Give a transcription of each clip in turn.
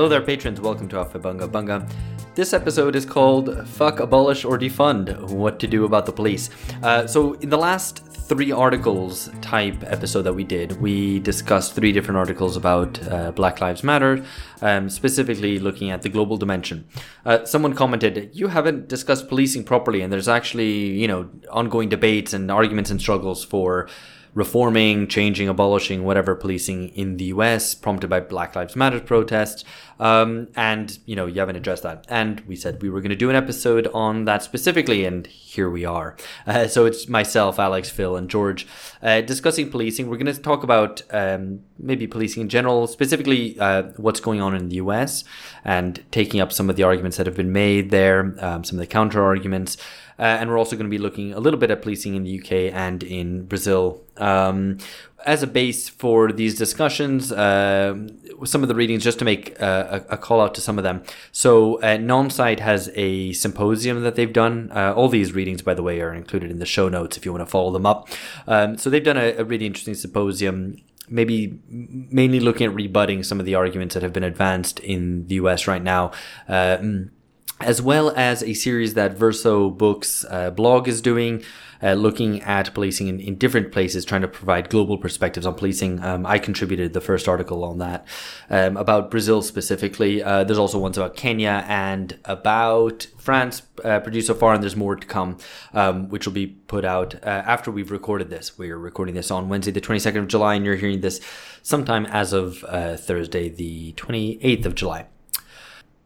Hello there, patrons. Welcome to Aufhebunga Bunga. This episode is called Fuck, Abolish, or Defund What to Do About the Police. Uh, so, in the last three articles type episode that we did, we discussed three different articles about uh, Black Lives Matter, um, specifically looking at the global dimension. Uh, someone commented, You haven't discussed policing properly, and there's actually, you know, ongoing debates and arguments and struggles for reforming, changing, abolishing whatever policing in the US, prompted by Black Lives Matter protests. Um, and, you know, you haven't addressed that. And we said we were going to do an episode on that specifically, and here we are. Uh, so it's myself, Alex, Phil, and George uh, discussing policing. We're going to talk about um, maybe policing in general, specifically uh, what's going on in the US, and taking up some of the arguments that have been made there, um, some of the counter arguments. Uh, and we're also going to be looking a little bit at policing in the UK and in Brazil. Um, as a base for these discussions, uh, some of the readings, just to make uh, a, a, call out to some of them. So, uh, Nonsite has a symposium that they've done. Uh, all these readings, by the way, are included in the show notes if you want to follow them up. Um, so, they've done a, a really interesting symposium maybe mainly looking at rebutting some of the arguments that have been advanced in the US right now. Uh, as well as a series that Verso Books uh, blog is doing, uh, looking at policing in, in, different places, trying to provide global perspectives on policing. Um, I contributed the first article on that um, about Brazil specifically. Uh, there's also ones about Kenya and about France uh, produced so far, and there's more to come, um, which will be put out uh, after we've recorded this. We're recording this on Wednesday, the 22nd of July, and you're hearing this sometime as of uh, Thursday, the 28th of July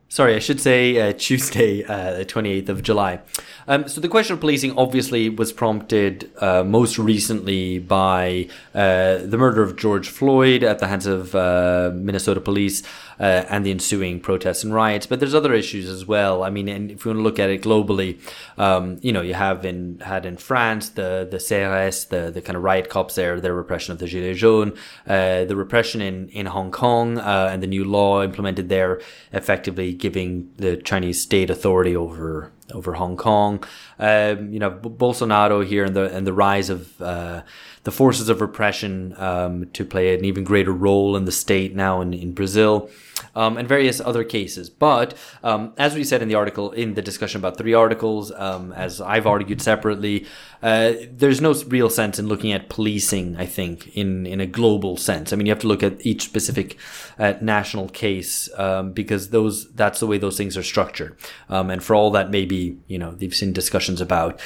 sorry, I should say uh, Tuesday, uh, the 28th of July. Um, so the question of policing obviously was prompted uh, most recently by uh, the murder of George Floyd at the hands of uh, Minnesota police uh, and the ensuing protests and riots. But there's other issues as well. I mean, and if you want to look at it globally, um, you know, you have in had in France the the CRS, the the kind of riot cops there, their repression of the Gilets jaunes, the repression in in Hong Kong, and the new law implemented there, effectively giving the Chinese state authority over over Hong Kong. Um, you know, Bolsonaro here and the and the rise of uh, the forces of repression um, to play an even greater role in the state now in, in Brazil, um, and various other cases. But um, as we said in the article, in the discussion about three articles, um, as I've argued separately, uh, there's no real sense in looking at policing, I think, in, in a global sense. I mean, you have to look at each specific uh, national case um, because those that's the way those things are structured. Um, and for all that, maybe, you know, they've seen discussions about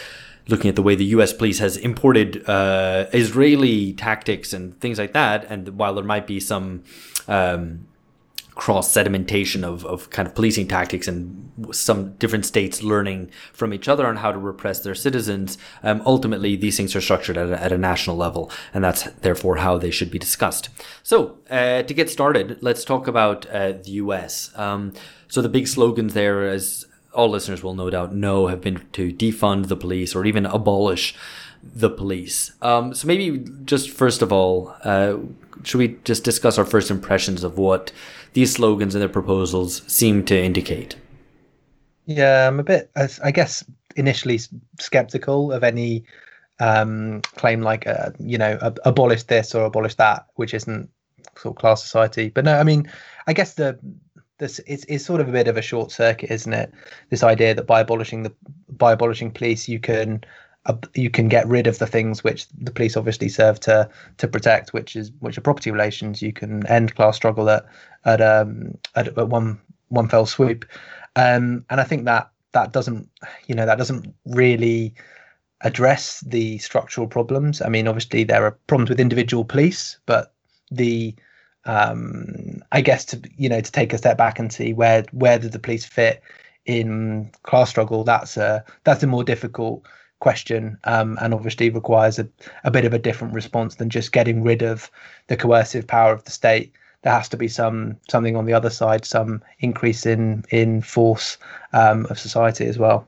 looking at the way the U.S. police has imported uh, Israeli tactics and things like that. And while there might be some um, cross sedimentation of, of kind of policing tactics and some different states learning from each other on how to repress their citizens, um, ultimately these things are structured at a, at a, national level, and that's therefore how they should be discussed. So uh, to get started, let's talk about uh, the U.S. Um, so the big slogans there, as all listeners will no doubt know, have been to defund the police or even abolish the police. Um, so maybe just first of all, uh, should we just discuss our first impressions of what these slogans and their proposals seem to indicate? Yeah, I'm a bit, I guess, initially skeptical of any um, claim like, uh, you know, abolish this or abolish that, which isn't sort of class society. But no, I mean, I guess the this it's, it's sort of a bit of a short circuit, isn't it? This idea that by abolishing the by abolishing police, you can you can get rid of the things which the police obviously serve to to protect, which is which are property relations. You can end class struggle at at um at, at one one fell swoop, um, and I think that that doesn't you know that doesn't really address the structural problems. I mean, obviously there are problems with individual police, but the um, I guess to you know to take a step back and see where where did the police fit in class struggle. That's a that's a more difficult question um, and obviously requires a, a bit of a different response than just getting rid of the coercive power of the state there has to be some something on the other side some increase in in force um, of society as well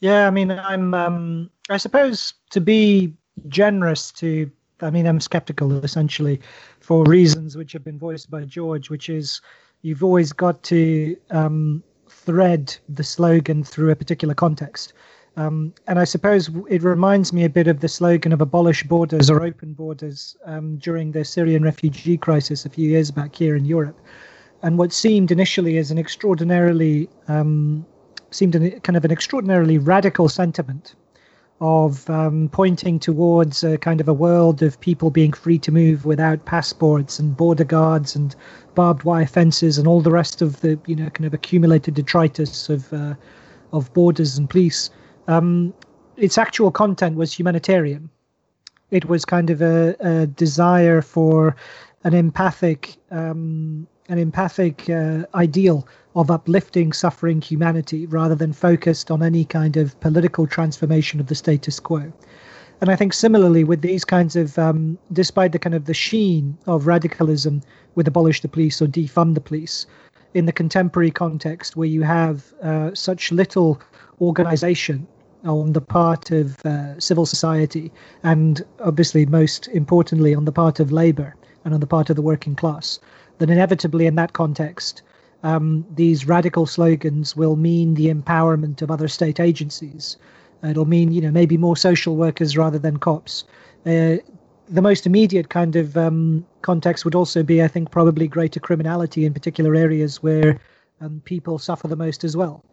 yeah i mean i'm um, i suppose to be generous to I mean, I'm skeptical essentially for reasons which have been voiced by George, which is you've always got to um, thread the slogan through a particular context. Um, and I suppose it reminds me a bit of the slogan of abolish borders or open borders um, during the Syrian refugee crisis a few years back here in Europe. and what seemed initially as an extraordinarily um, seemed an, kind of an extraordinarily radical sentiment of um, pointing towards a kind of a world of people being free to move without passports and border guards and barbed wire fences and all the rest of the you know kind of accumulated detritus of uh, of borders and police. Um, its actual content was humanitarian. It was kind of a, a desire for an empathic um, an empathic uh, ideal of uplifting suffering humanity rather than focused on any kind of political transformation of the status quo. And I think similarly with these kinds of, um, despite the kind of the sheen of radicalism with abolish the police or defund the police, in the contemporary context where you have uh, such little organization on the part of uh, civil society and obviously most importantly on the part of labor and on the part of the working class, then inevitably in that context, um, these radical slogans will mean the empowerment of other state agencies. It'll mean, you know, maybe more social workers rather than cops. Uh, the most immediate kind of um, context would also be, I think, probably greater criminality in particular areas where um, people suffer the most as well.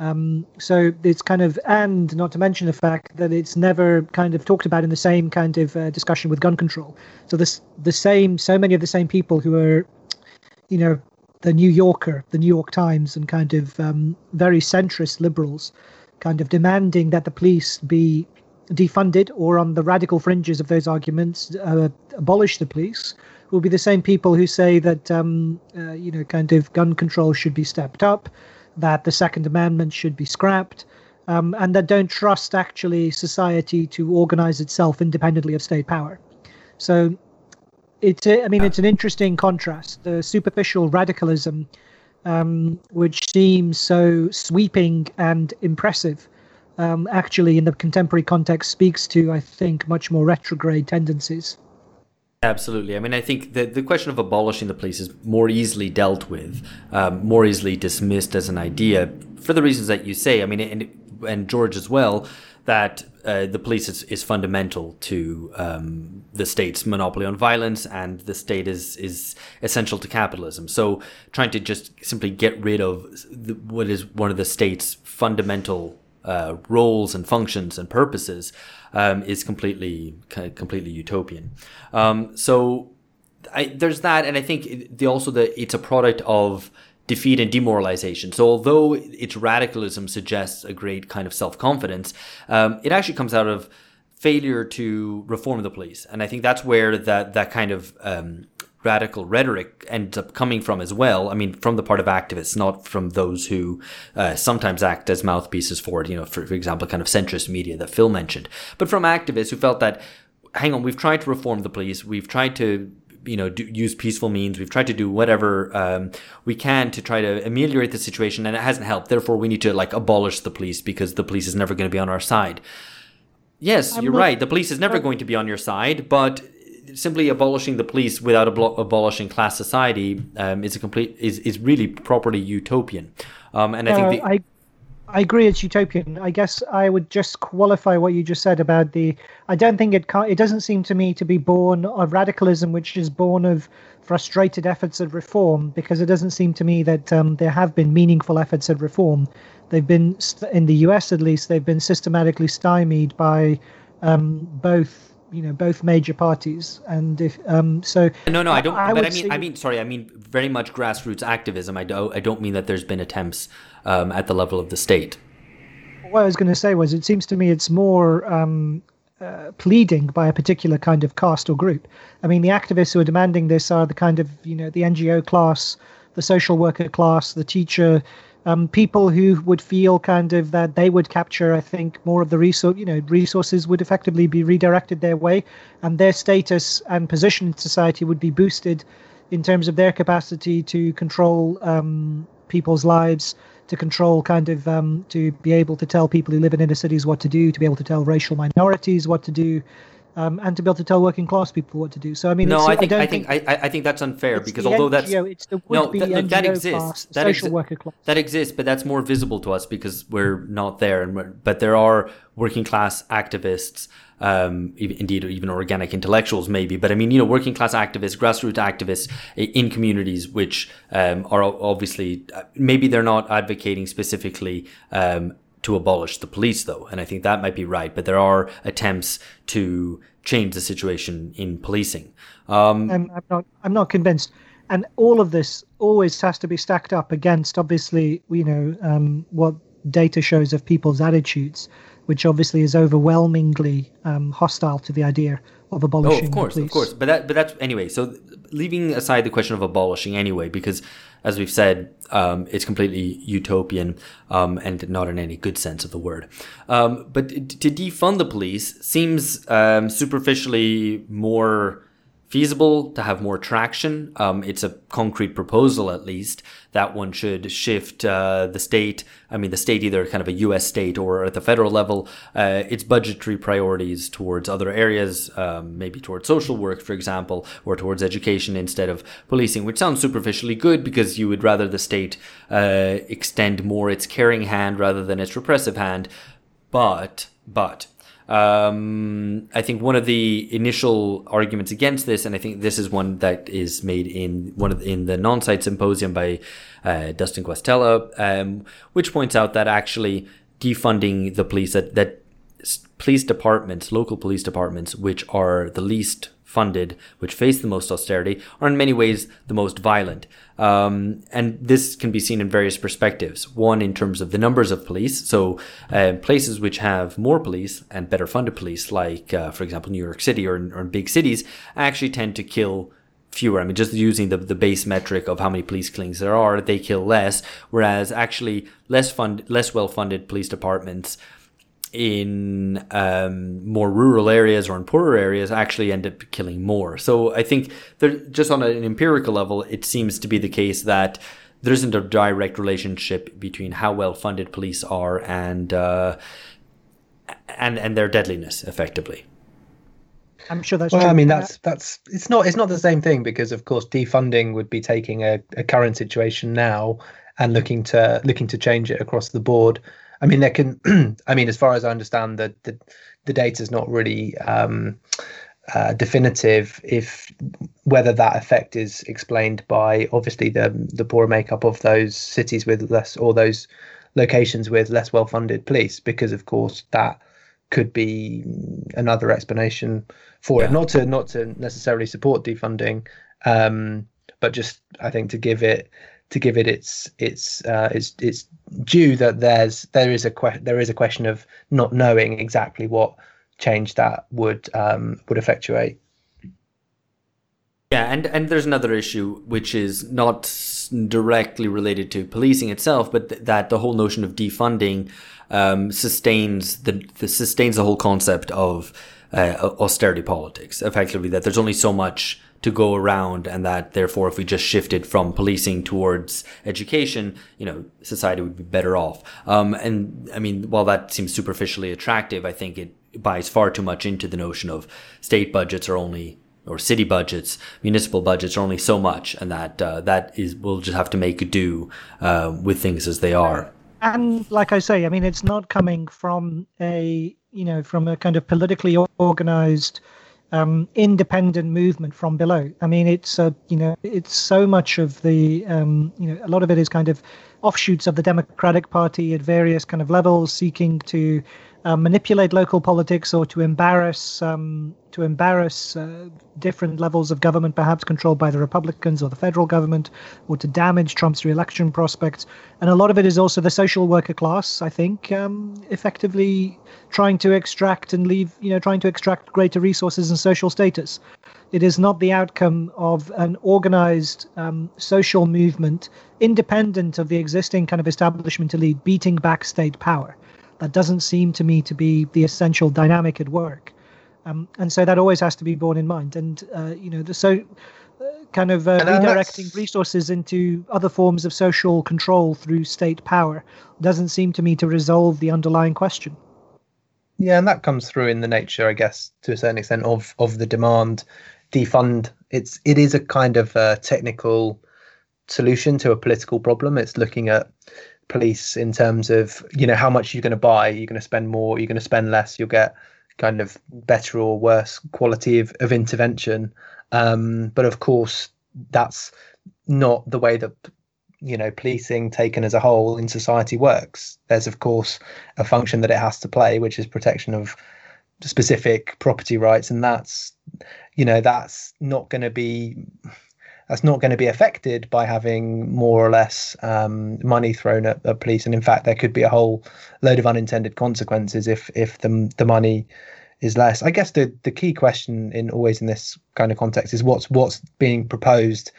Um, so it's kind of, and not to mention the fact that it's never kind of talked about in the same kind of uh, discussion with gun control. So this, the same, so many of the same people who are, you know, the New Yorker, the New York Times, and kind of um, very centrist liberals, kind of demanding that the police be defunded or on the radical fringes of those arguments uh, abolish the police will be the same people who say that um, uh, you know kind of gun control should be stepped up, that the Second Amendment should be scrapped, um, and that don't trust actually society to organize itself independently of state power. So it's a, I mean it's an interesting contrast. The superficial radicalism, um, which seems so sweeping and impressive, um, actually in the contemporary context speaks to I think much more retrograde tendencies. Absolutely. I mean, I think the, the question of abolishing the police is more easily dealt with, um, more easily dismissed as an idea for the reasons that you say. I mean, and, and George as well, that uh, the police is, is fundamental to um, the state's monopoly on violence, and the state is is essential to capitalism. So, trying to just simply get rid of the, what is one of the state's fundamental uh, roles and functions and purposes um, is completely completely utopian. Um, so, I, there's that, and I think the also that it's a product of defeat and demoralization. So although its radicalism suggests a great kind of self confidence, um, it actually comes out of failure to reform the police, and I think that's where that that kind of um, radical rhetoric ends up coming from as well. I mean, from the part of activists, not from those who uh, sometimes act as mouthpieces for it. You know, for, for example, kind of centrist media that Phil mentioned, but from activists who felt that hang on, we've tried to reform the police, we've tried to you know do, use peaceful means. We've tried to do whatever um, we can to try to ameliorate the situation and it hasn't helped. Therefore we need to like abolish the police because the police is never going to be on our side. Yes I'm you're not, right. The police is never going to be on your side but simply abolishing the police without ablo- abolishing class society um, is a complete is, is really properly utopian um, and i think the, I, I agree it's utopian. I guess I would just qualify what you just said about the. I don't think it can It doesn't seem to me to be born of radicalism, which is born of frustrated efforts at reform, because it doesn't seem to me that um, there have been meaningful efforts at reform. They've been in the U.S. at least. They've been systematically stymied by um, both you know both major parties and if um so no no i don't I, but i mean see... i mean sorry i mean very much grassroots activism i don't i don't mean that there's been attempts um, at the level of the state. What I was going to say was, it seems to me it's more um, uh, pleading by a particular kind of caste or group. I mean, the activists who are demanding this are the kind of, you know, the NGO class, the social worker class, the teacher, um, people who would feel kind of that they would capture, I think, more of the resource, you know, resources would effectively be redirected their way, and their status and position in society would be boosted in terms of their capacity to control um, people's lives, to control kind of um, to be able to tell people who live in inner cities what to do, to be able to tell racial minorities what to do. Um, and to be able to tell working class people what to do. So I mean, no, I think I, I think, think I, I think that's unfair because although NGO, that's no that, look, that exists class, that social exi- worker class. that exists, but that's more visible to us because we're not there. And we're, but there are working class activists. Um, indeed, even organic intellectuals, maybe. But I mean, you know, working class activists, grassroots activists in communities which um, are obviously maybe they're not advocating specifically um, to abolish the police, though, and I think that might be right. But there are attempts to change the situation in policing. Um, I'm, I'm not. I'm not convinced. And all of this always has to be stacked up against, obviously, you know, um, what data shows of people's attitudes, which obviously is overwhelmingly um, hostile to the idea of abolishing. Oh, of course, of course. But that, but that's anyway. So leaving aside the question of abolishing anyway, because as we've said, um, it's completely utopian um, and not in any good sense of the word. Um, but to defund the police seems um, superficially more feasible to have more traction. Um, it's a concrete proposal, at least, that one should shift uh, the state. I mean, the state, either kind of a U.S. state or at the federal level, uh, its budgetary priorities towards other areas, um, maybe towards social work, for example, or towards education instead of policing, which sounds superficially good because you would rather the state uh, extend more its caring hand rather than its repressive hand. But, but, um, I think one of the initial arguments against this, and I think this is one that is made in one of in the non-site symposium by uh, Dustin Guastella, um, which points out that actually defunding the police that that police departments, local police departments, which are the least funded, which face the most austerity, are in many ways the most violent. Um, and this can be seen in various perspectives. One, in terms of the numbers of police. So, uh, places which have more police and better funded police, like, uh, for example, New York City or, or in big cities, actually tend to kill fewer. I mean, just using the, the base metric of how many police killings there are, they kill less. Whereas actually less fund, less well funded police departments in um, more rural areas or in poorer areas actually end up killing more. So I think there, just on an empirical level, it seems to be the case that there isn't a direct relationship between how well funded police are and uh, and and their deadliness, effectively. I'm sure that's well, true. I mean, that's that's it's not it's not the same thing because of course defunding would be taking a, a current situation now and looking to looking to change it across the board. I mean, there can. I mean, as far as I understand, the the, the data is not really um, uh, definitive. If whether that effect is explained by obviously the the poorer makeup of those cities with less or those locations with less well funded police, because of course that could be another explanation for Yeah. it. Not to not to necessarily support defunding, um, but just I think to give it to give it its its uh, its its due that there's there is a que- there is a question of not knowing exactly what change that would um, would effectuate. Yeah, and, and there's another issue which is not directly related to policing itself, but th- that the whole notion of defunding um, sustains the, the sustains the whole concept of uh, austerity politics. Effectively, that there's only so much to go around, and that therefore, if we just shifted from policing towards education, you know, society would be better off. Um, and I mean, while that seems superficially attractive, I think it buys far too much into the notion of state budgets are only or city budgets, municipal budgets are only so much, and that uh, that is we'll just have to make do uh, with things as they are. and like I say, I mean, it's not coming from a you know from a kind of politically organized, um, independent movement from below. I mean, it's a you know it's so much of the um, you know a lot of it is kind of offshoots of the Democratic Party at various kind of levels, seeking to uh, manipulate local politics or to embarrass um, to embarrass uh, different levels of government, perhaps controlled by the Republicans or the federal government, or to damage Trump's re-election prospects. And a lot of it is also the social worker class, I think, um, effectively trying to extract and leave, you know, trying to extract greater resources and social status. It is not the outcome of an organized um, social movement, independent of the existing kind of establishment elite, beating back state power. That doesn't seem to me to be the essential dynamic at work. Um, and so that always has to be borne in mind. And, uh, you know, the so uh, kind of uh, uh, redirecting resources into other forms of social control through state power doesn't seem to me to resolve the underlying question. Yeah, and that comes through in the nature, I guess, to a certain extent of of the demand defund. It's it is a kind of a technical solution to a political problem. It's looking at police in terms of you know how much you're going to buy. You're going to spend more. You're going to spend less. You'll get kind of better or worse quality of, of intervention. Um, but of course, that's not the way that you know policing taken as a whole in society works there's of course a function that it has to play which is protection of specific property rights and that's you know that's not going to be that's not going to be affected by having more or less um, money thrown at, at police and in fact there could be a whole load of unintended consequences if if the, the money is less i guess the the key question in always in this kind of context is what's what's being proposed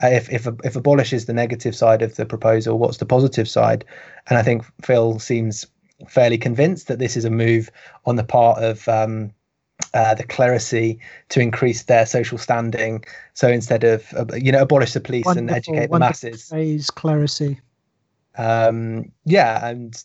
uh, if if if abolish is the negative side of the proposal, what's the positive side? And I think Phil seems fairly convinced that this is a move on the part of um, uh, the clerisy to increase their social standing. So instead of uh, you know abolish the police wonderful, and educate the masses, phrase clerisy. Um, yeah, and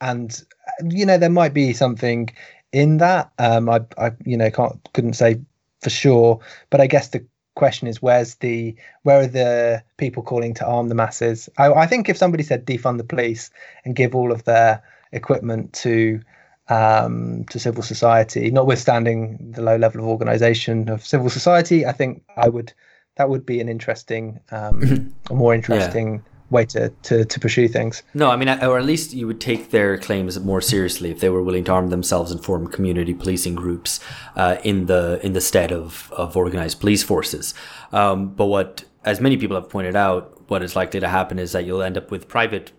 and you know there might be something in that. Um, I I you know can't couldn't say for sure, but I guess the question is where's the where are the people calling to arm the masses I, I, think if somebody said defund the police and give all of their equipment to um, to civil society notwithstanding the low level of organization of civil society i think i would that would be an interesting um, a more interesting yeah way to, to, to pursue things. No, I mean, or at least you would take their claims more seriously if they were willing to arm themselves and form community policing groups uh, in the in the stead of, of organized police forces. Um, but what, as many people have pointed out, what is likely to happen is that you'll end up with private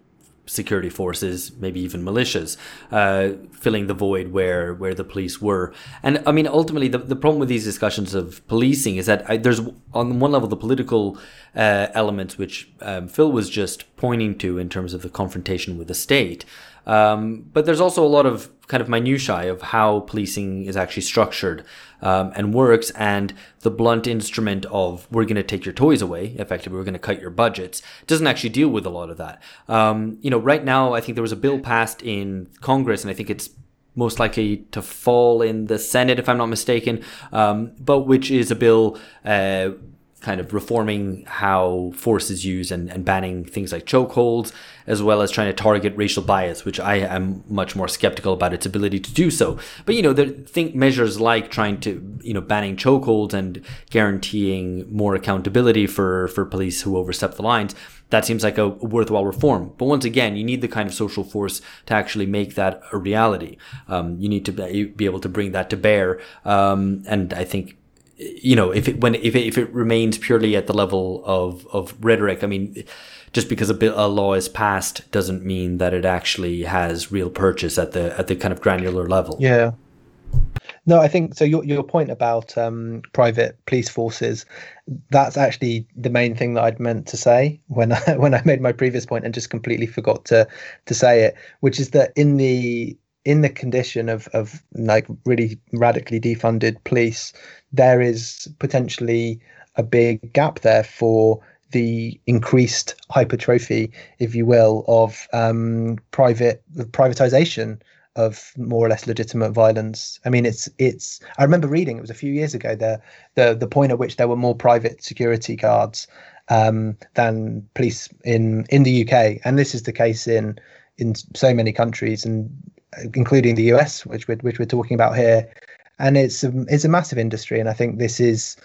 security forces, maybe even militias, uh, filling the void where where the police were. And I mean, ultimately, the, the problem with these discussions of policing is that I, there's on one level the political uh, elements which um, Phil was just pointing to in terms of the confrontation with the state. Um, but there's also a lot of kind of minutiae of how policing is actually structured um, and works, and the blunt instrument of we're going to take your toys away, effectively, we're going to cut your budgets, doesn't actually deal with a lot of that. Um, you know, right now, I think there was a bill passed in Congress, and I think it's most likely to fall in the Senate, if I'm not mistaken, um, but which is a bill uh, kind of reforming how force is used and, and banning things like chokeholds, as well as trying to target racial bias, which I am much more skeptical about its ability to do so. But you know, there think measures like trying to you know banning chokeholds and guaranteeing more accountability for for police who overstep the lines. That seems like a worthwhile reform. But once again, you need the kind of social force to actually make that a reality. Um, you need to be able to bring that to bear. Um, and I think you know, if it when if it, if it remains purely at the level of of rhetoric, I mean, just because a, bill, a law is passed doesn't mean that it actually has real purchase at the at the kind of granular level. Yeah. No, I think so. Your your point about um, private police forces, that's actually the main thing that I'd meant to say when I when I made my previous point and just completely forgot to to say it, which is that in the in the condition of of like really radically defunded police, there is potentially a big gap there for the increased hypertrophy, if you will, of um, private privatization of more or less legitimate violence. I mean, it's it's. I remember reading it was a few years ago the the the point at which there were more private security guards um, than police in in the UK, and this is the case in in so many countries, and including the US, which we're, which we're talking about here. And it's a, it's a massive industry, and I think this is,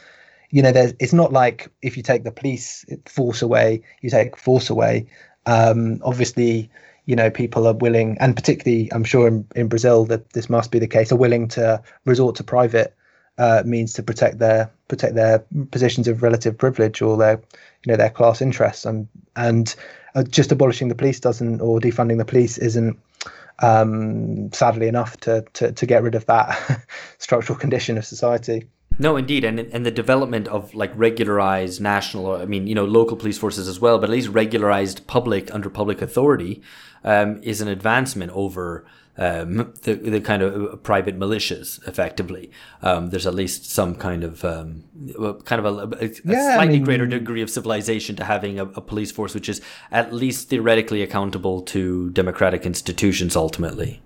you know, there's it's not like if you take the police force away, you take force away. Um, obviously, you know, people are willing, and particularly, I'm sure in, in Brazil that this must be the case, are willing to resort to private uh, means to protect their protect their positions of relative privilege or their you know their class interests and and uh, just abolishing the police doesn't or defunding the police isn't um, sadly enough, to, to, to get rid of that structural condition of society. No, indeed, and and the development of like regularized national, I mean, you know, local police forces as well, but at least regularized public under public authority um, is an advancement over um, the, the kind of uh, private militias, effectively. Um, there's at least some kind of um, kind of a, a, yeah, slightly I mean, greater degree of civilization to having a, a, police force which is at least theoretically accountable to democratic institutions ultimately.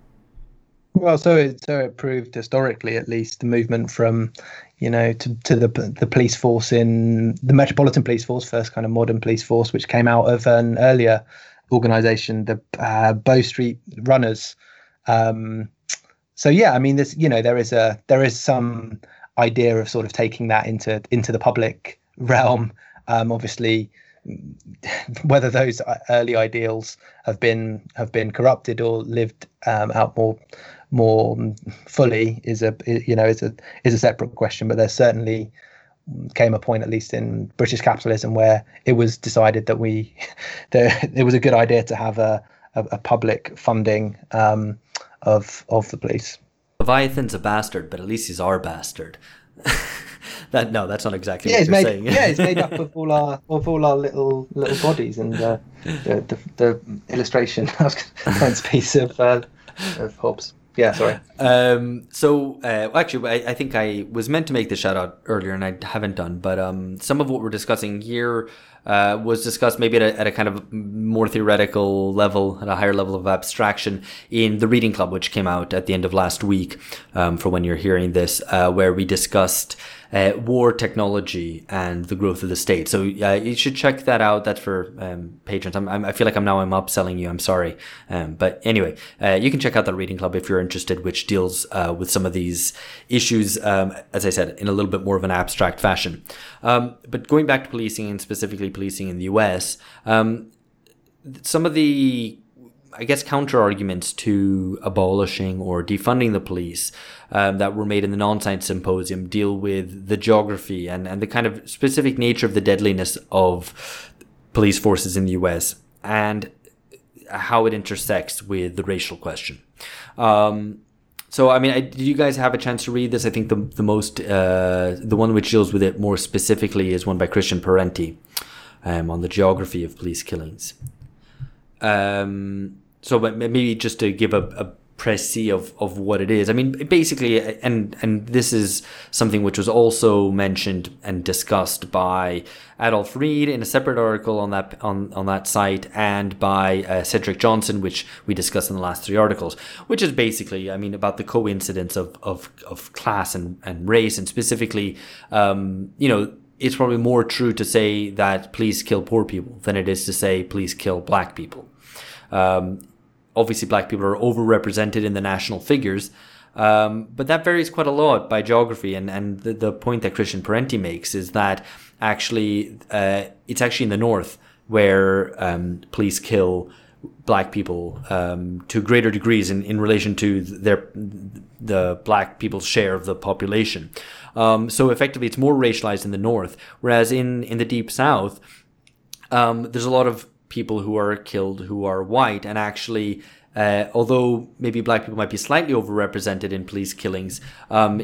Well, so it so it proved historically, at least, the movement from, you know, to, to the the police force in the Metropolitan Police Force, first kind of modern police force, which came out of an earlier organisation, the uh, Bow Street Runners. Um, so yeah, I mean, there's you know there is a there is some idea of sort of taking that into into the public realm. Um, obviously, whether those early ideals have been have been corrupted or lived um, out more more fully is a you know is a is a separate question. But there certainly came a point, at least in British capitalism, where it was decided that we there it was a good idea to have a a, a public funding um, of of the police. Leviathan's a bastard, but at least he's our bastard. that no, that's not exactly yeah, what you're made, saying. yeah, it's made up of all our of all our little little bodies and uh, the, the the illustration. Was piece of uh, of Hobbes. Yeah, sorry. Um, so uh, actually, I, I, think I was meant to make the shout out earlier, and I haven't done. But um, some of what we're discussing here uh, was discussed maybe at a, at a, kind of more theoretical level, at a higher level of abstraction in the Reading Club, which came out at the end of last week, um, for when you're hearing this, uh, where we discussed uh, war technology and the growth of the state. So uh, you should check that out. That's for um, patrons. I'm, I'm, i feel like I'm now I'm upselling you. I'm sorry, um, but anyway, uh, you can check out the reading club if you're interested, which deals uh, with some of these issues, um, as I said, in a little bit more of an abstract fashion. Um, but going back to policing and specifically policing in the U.S., um, some of the I guess, counter arguments to abolishing or defunding the police um, that were made in the Nonsite symposium deal with the geography and, and the kind of specific nature of the deadliness of police forces in the US and how it intersects with the racial question. Um, so, I mean, I, did you guys have a chance to read this? I think the, the most, uh, the one which deals with it more specifically is one by Christian Parenti um, on the geography of police killings. Um, so but maybe just to give a, a précis of, of what it is. I mean, basically, and and this is something which was also mentioned and discussed by Adolph Reed in a separate article on that on, on that site, and by uh, Cedric Johnson, which we discussed in the last three articles, which is basically, I mean, about the coincidence of of, of class and, and race, and specifically, um, you know. It's probably more true to say that please kill poor people than it is to say please kill black people. Um, obviously black people are overrepresented in the national figures. Um, but that varies quite a lot by geography. And, and the, the point that Christian Parenti makes is that actually, uh, it's actually in the north where um, police kill black people um, to greater degrees in, in relation to their the black people's share of the population. Um, so effectively, it's more racialized in the north, whereas in in the deep south, um, there's a lot of people who are killed who are white. And actually, uh, although maybe black people might be slightly overrepresented in police killings, um,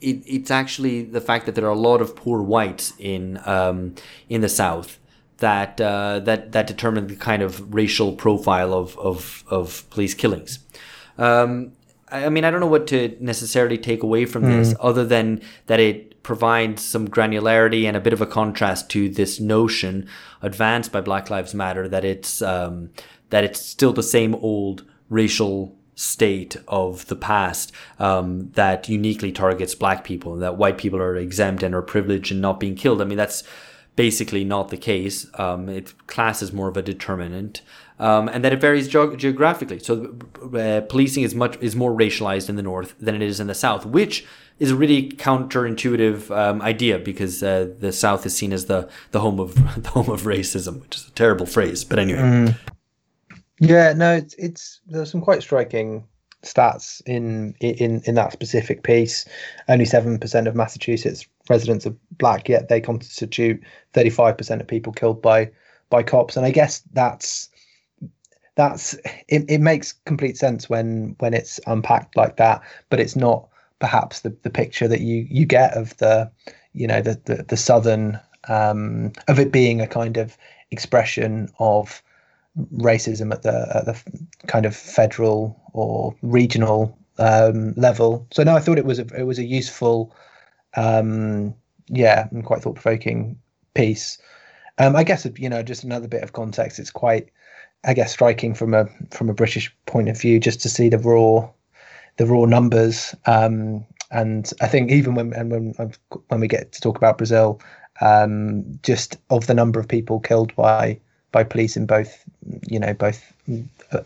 it, it's actually the fact that there are a lot of poor whites in um, in the South that uh, that that determine the kind of racial profile of of, of police killings. Um, I mean, I don't know what to necessarily take away from this, mm. other than that it provides some granularity and a bit of a contrast to this notion advanced by Black Lives Matter that it's um, that it's still the same old racial state of the past um, that uniquely targets black people and that white people are exempt and are privileged and not being killed. I mean, that's basically not the case. Um, it, class is more of a determinant. Um, and that it varies ge- geographically. So uh, policing is much is more racialized in the north than it is in the south, which is a really counterintuitive um, idea because uh, the South is seen as the the home of the home of racism, which is a terrible phrase. But anyway, mm. yeah, no, it's it's there's some quite striking stats in in in that specific piece. Only seven percent of Massachusetts residents are black, yet they constitute thirty five percent of people killed by by cops, and I guess that's that's it, it makes complete sense when when it's unpacked like that but it's not perhaps the, the picture that you you get of the you know the the, the southern um, of it being a kind of expression of racism at the at the kind of federal or regional um, level. So no, I thought it was a it was a useful, um, yeah, and quite thought provoking piece. Um, I guess you know just another bit of context. It's quite, I guess, striking from a from a British point of view just to see the raw the raw numbers. Um, and I think even when and when when we get to talk about Brazil, um, just of the number of people killed by by police in both you know both uh,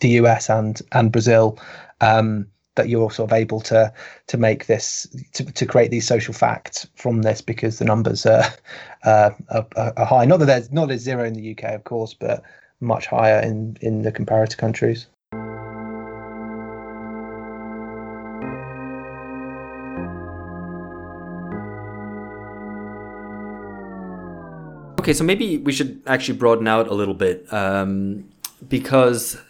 the US and and Brazil. Um, that you're sort of able to to make this to, to create these social facts from this because the numbers are, uh, are, are high. Not that there's not as zero in the UK, of course, but much higher in in the comparator countries. Okay, so maybe we should actually broaden out a little bit um, because,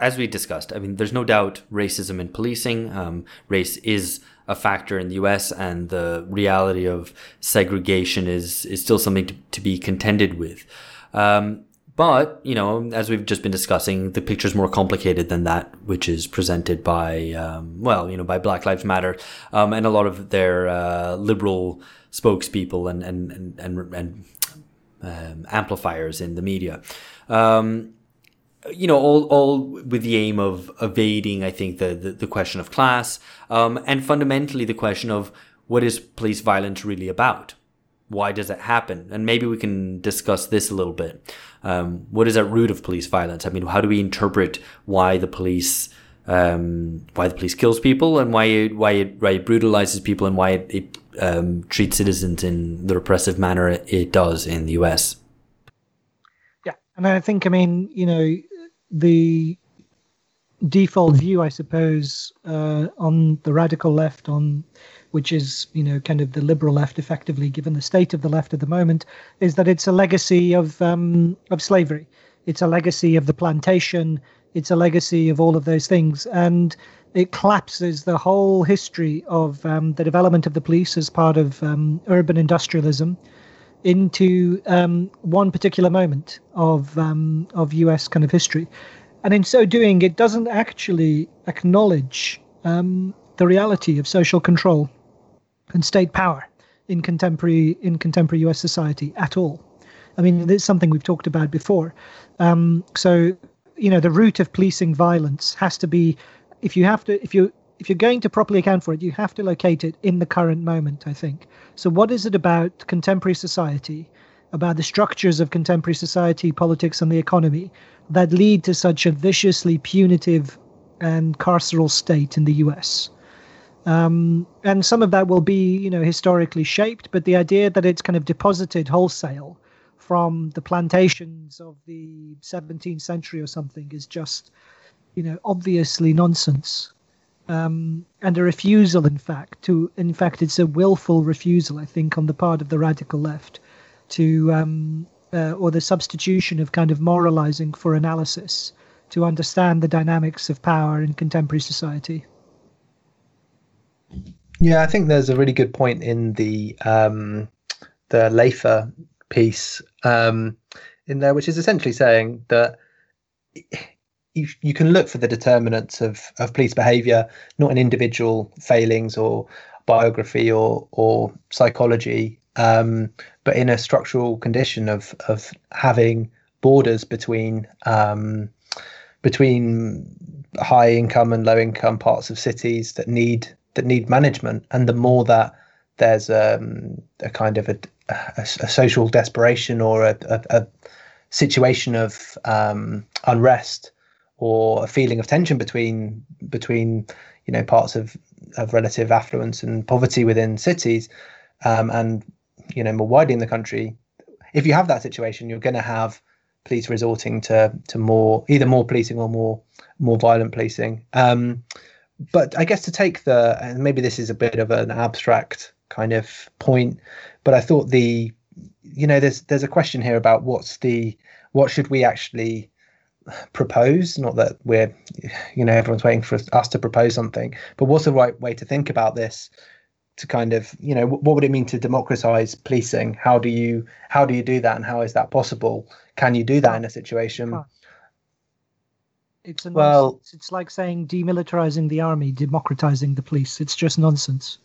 as we discussed, I mean, there's no doubt racism in policing. Um, race is a factor in the U.S., and the reality of segregation is is still something to, to be contended with. Um, but you know, as we've just been discussing, the picture is more complicated than that, which is presented by um, well, you know, by Black Lives Matter um, and a lot of their uh, liberal spokespeople and and and and, and um, amplifiers in the media. Um, you know, all, all with the aim of evading, I think, the, the, the question of class, um, and fundamentally the question of what is police violence really about? Why does it happen? And maybe we can discuss this a little bit. Um, what is at root of police violence? I mean, how do we interpret why the police um, why the police kills people and why it, why it, why it brutalizes people and why it, it um, treat citizens in the repressive manner it does in the US. Yeah, and I think I mean you know the default view, I suppose, uh, on the radical left, on which is you know kind of the liberal left, effectively, given the state of the left at the moment, is that it's a legacy of um, of slavery. It's a legacy of the plantation. It's a legacy of all of those things, and it collapses the whole history of um, the development of the police as part of um, urban industrialism into um, one particular moment of um, of U.S. kind of history, and in so doing, it doesn't actually acknowledge um, the reality of social control and state power in contemporary in contemporary U.S. society at all. I mean, it's something we've talked about before. Um, so, you know, the root of policing violence has to be if you have to if you if you're going to properly account for it, you have to locate it in the current moment, I think. So, what is it about contemporary society, about the structures of contemporary society, politics, and the economy that lead to such a viciously punitive and carceral state in the US? Um, and some of that will be, you know, historically shaped, but the idea that it's kind of deposited wholesale from the plantations of the 17th century or something is just you know, obviously nonsense. Um, and a refusal, in fact, to, in fact, it's a willful refusal, I think, on the part of the radical left to, um, uh, or the substitution of kind of moralizing for analysis to understand the dynamics of power in contemporary society. Yeah, I think there's a really good point in the um, the Leyfer piece um, in there, which is essentially saying that you, you can look for the determinants of, of police behavior, not in individual failings or biography or or psychology, um, but in a structural condition of of having borders between um, between high income and low income parts of cities that need that need management, and the more that there's um, a kind of a, a, a, social desperation or a, a situation of um, unrest or a feeling of tension between between you know parts of of relative affluence and poverty within cities um, and you know more widely in the country if you have that situation you're going to have police resorting to to more either more policing or more more violent policing. Um, but i guess to take the and maybe this is a bit of an abstract kind of point but i thought the you know there's there's a question here about what's the what should we actually propose? Not that we're you know everyone's waiting for us to propose something but what's the right way to think about this to kind of you know what would it mean to democratize policing? How do you how do you do that and how is that possible? Can you do that in a situation it's a well nonsense. it's like saying demilitarizing the army democratizing the police. It's just nonsense.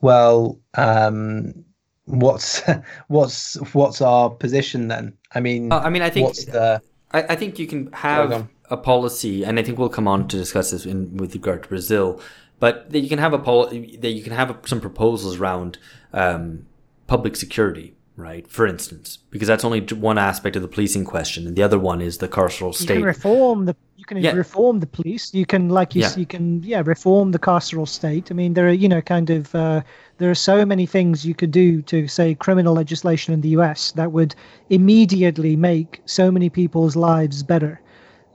Well um what's what's what's our position then? I mean uh, i mean i think what's the I, I think you can have a policy, and I think we'll come on to discuss this in with regard to Brazil, but that you can have a pol- that you can have some proposals around um, public security, right? For instance, because that's only one aspect of the policing question, and the other one is the carceral state. You can reform the you can Yeah. reform the police. You can like you Yeah. you can yeah reform the carceral state. I mean there are you know kind of uh, there are so many things you could do to say criminal legislation in the U.S. that would immediately make so many people's lives better.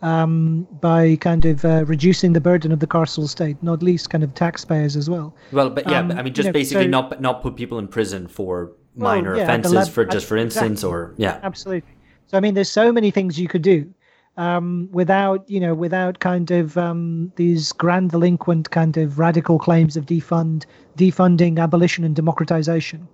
Um, by kind of uh, reducing the burden of the carceral state, not least kind of taxpayers as well. Well, but yeah, Um, I mean, you just know, basically so- not not put people in prison for Well, minor yeah, at the offenses, lev- for just for instance, exactly. or yeah, absolutely so i mean there's so many things you could do um, without you know without kind of um, these grandiloquent kind of radical claims of defund defunding abolition and democratization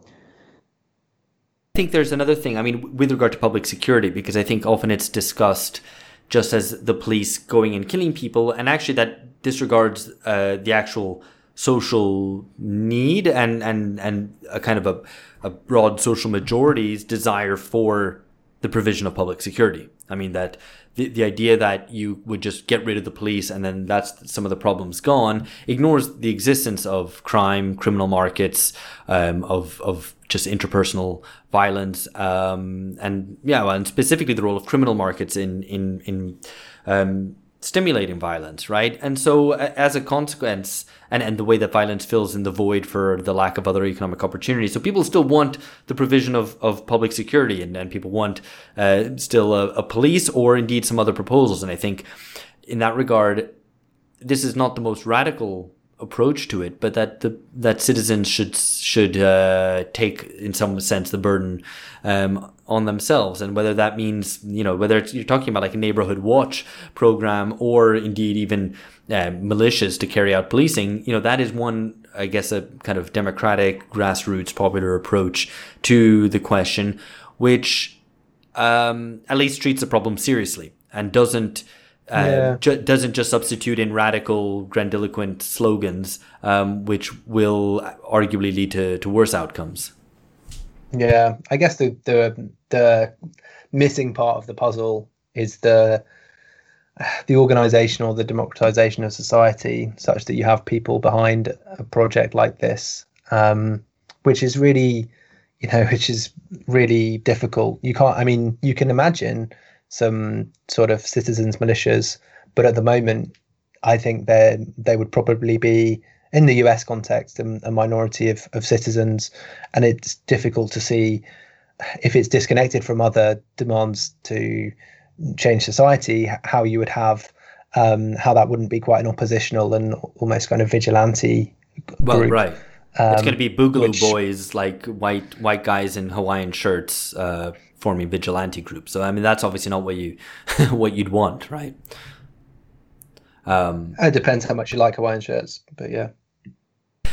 I think there's another thing. I mean, with regard to public security, because I think often it's discussed just as the police going and killing people, and actually that disregards uh, the actual social need and and and a kind of a, a broad social majority's desire for the provision of public security. I mean that the, the idea that you would just get rid of the police and then that's some of the problems gone ignores the existence of crime, criminal markets, um, of of just interpersonal violence, um, and yeah, and specifically the role of criminal markets in in in um, stimulating violence, right? And so, as a consequence, and, and the way that violence fills in the void for the lack of other economic opportunities. So, people still want the provision of, of public security, and, and people want uh, still a, a police or indeed some other proposals. And I think in that regard, this is not the most radical approach to it, but that the that citizens should should uh, take in some sense the burden um, on themselves, and whether that means you know whether it's, you're talking about like a neighborhood watch program or indeed even uh, militias to carry out policing, you know that is one I guess a kind of democratic grassroots popular approach to the question, which um, at least treats the problem seriously and doesn't uh, Yeah. ju- doesn't just substitute in radical grandiloquent slogans, um, which will arguably lead to, to worse outcomes. Yeah, I guess the the the missing part of the puzzle is the the organization or the democratization of society, such that you have people behind a project like this, um, which is really, you know, which is really difficult. You can't. I mean, you can imagine some sort of citizens militias, but at the moment, I think they they would probably be in the US context a, a minority of, of citizens, and it's difficult to see if it's disconnected from other demands to change society, how you would have um, how that wouldn't be quite an oppositional and almost kind of vigilante Well, group. right. it's Um, going to be boogaloo which- boys, like white white guys in Hawaiian shirts, uh, forming vigilante groups. So I mean, that's obviously not what you what you'd want, right? Um, It depends how much you like Hawaiian shirts, but yeah.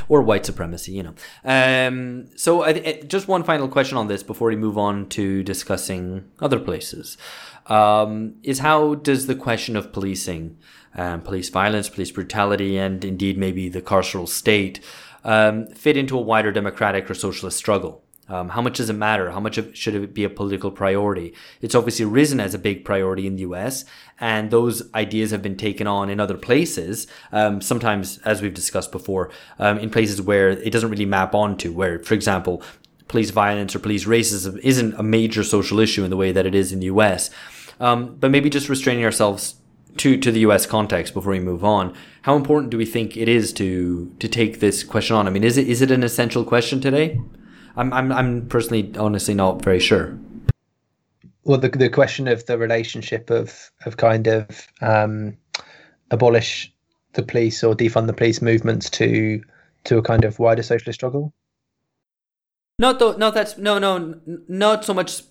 Or white supremacy, you know. Um, so, I, I- just one final question on this before we move on to discussing other places um, is how does the question of policing, um, police violence, police brutality, and indeed maybe the carceral state um, fit into a wider democratic or socialist struggle? Um, how much does it matter? How much of, should it be a political priority? It's obviously risen as a big priority in the US, and those ideas have been taken on in other places. Um, sometimes, as we've discussed before, um, in places where it doesn't really map onto, where, for example, police violence or police racism isn't a major social issue in the way that it is in the US. Um, but maybe just restraining ourselves to, to the US context before we move on. How important do we think it is to to take this question on? I mean, is it is it an essential question today? I'm I'm I'm personally honestly not very sure. Well, the the question of the relationship of of kind of um, abolish the police or defund the police movements to to a kind of wider socialist struggle. Not though, no, that's no, no, not so much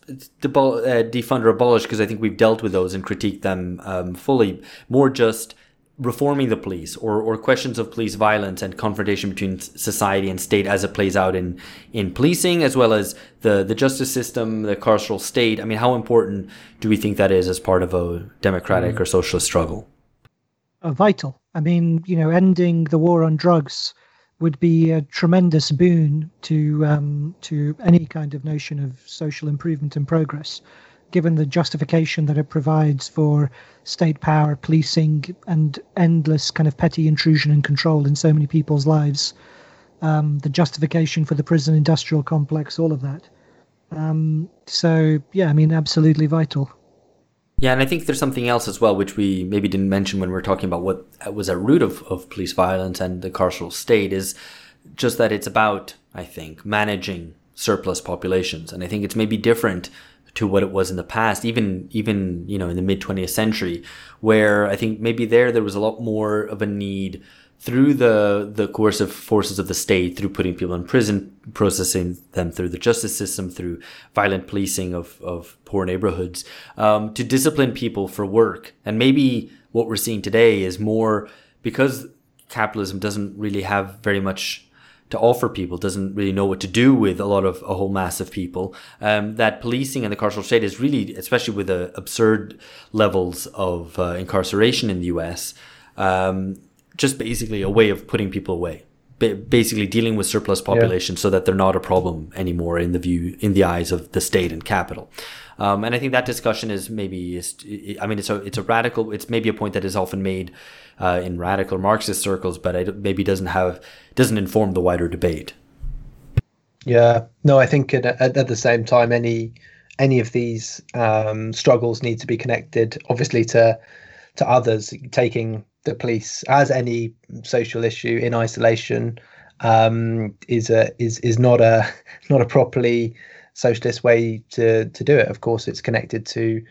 debol- uh, defund or abolish because I think we've dealt with those and critiqued them um, fully. More just reforming the police or, or questions of police violence and confrontation between society and state as it plays out in, in policing as well as the, the justice system, the carceral state. I mean, how important do we think that is as part of a democratic or socialist struggle? are vital. I mean, you know, ending the war on drugs would be a tremendous boon to um, to any kind of notion of social improvement and progress. Given the justification that it provides for state power, policing, and endless kind of petty intrusion and control in so many people's lives. Um, the justification for the prison industrial complex, all of that. Um, so, yeah, I mean, absolutely vital. Yeah, and I think there's something else as well, which we maybe didn't mention when we were talking about what was at root of, of police violence and the carceral state is just that it's about, I think, managing surplus populations. And I think it's maybe different to what it was in the past, even even you know in the mid 20th century, where I think maybe there there was a lot more of a need through the the coercive forces of the state, through putting people in prison, processing them through the justice system, through violent policing of of poor neighborhoods, um, to discipline people for work. And maybe what we're seeing today is more because capitalism doesn't really have very much to offer people, doesn't really know what to do with a lot of a whole mass of people. Um, that policing and the carceral state is really, especially with the absurd levels of uh, incarceration in the US, um, just basically a way of putting people away. Basically dealing with surplus population yeah. so that they're not a problem anymore in the view in the eyes of the state and capital. Um, and I think that discussion is maybe, is, I mean, it's a, it's a radical, it's maybe a point that is often made uh, in radical Marxist circles, but it maybe doesn't have, doesn't inform the wider debate. Yeah, no, I think at, at, at the same time, any, any of these um, struggles need to be connected, obviously, to, to others taking the police as any social issue in isolation um, is a is is not a not a properly socialist way to to do it. Of course, it's connected to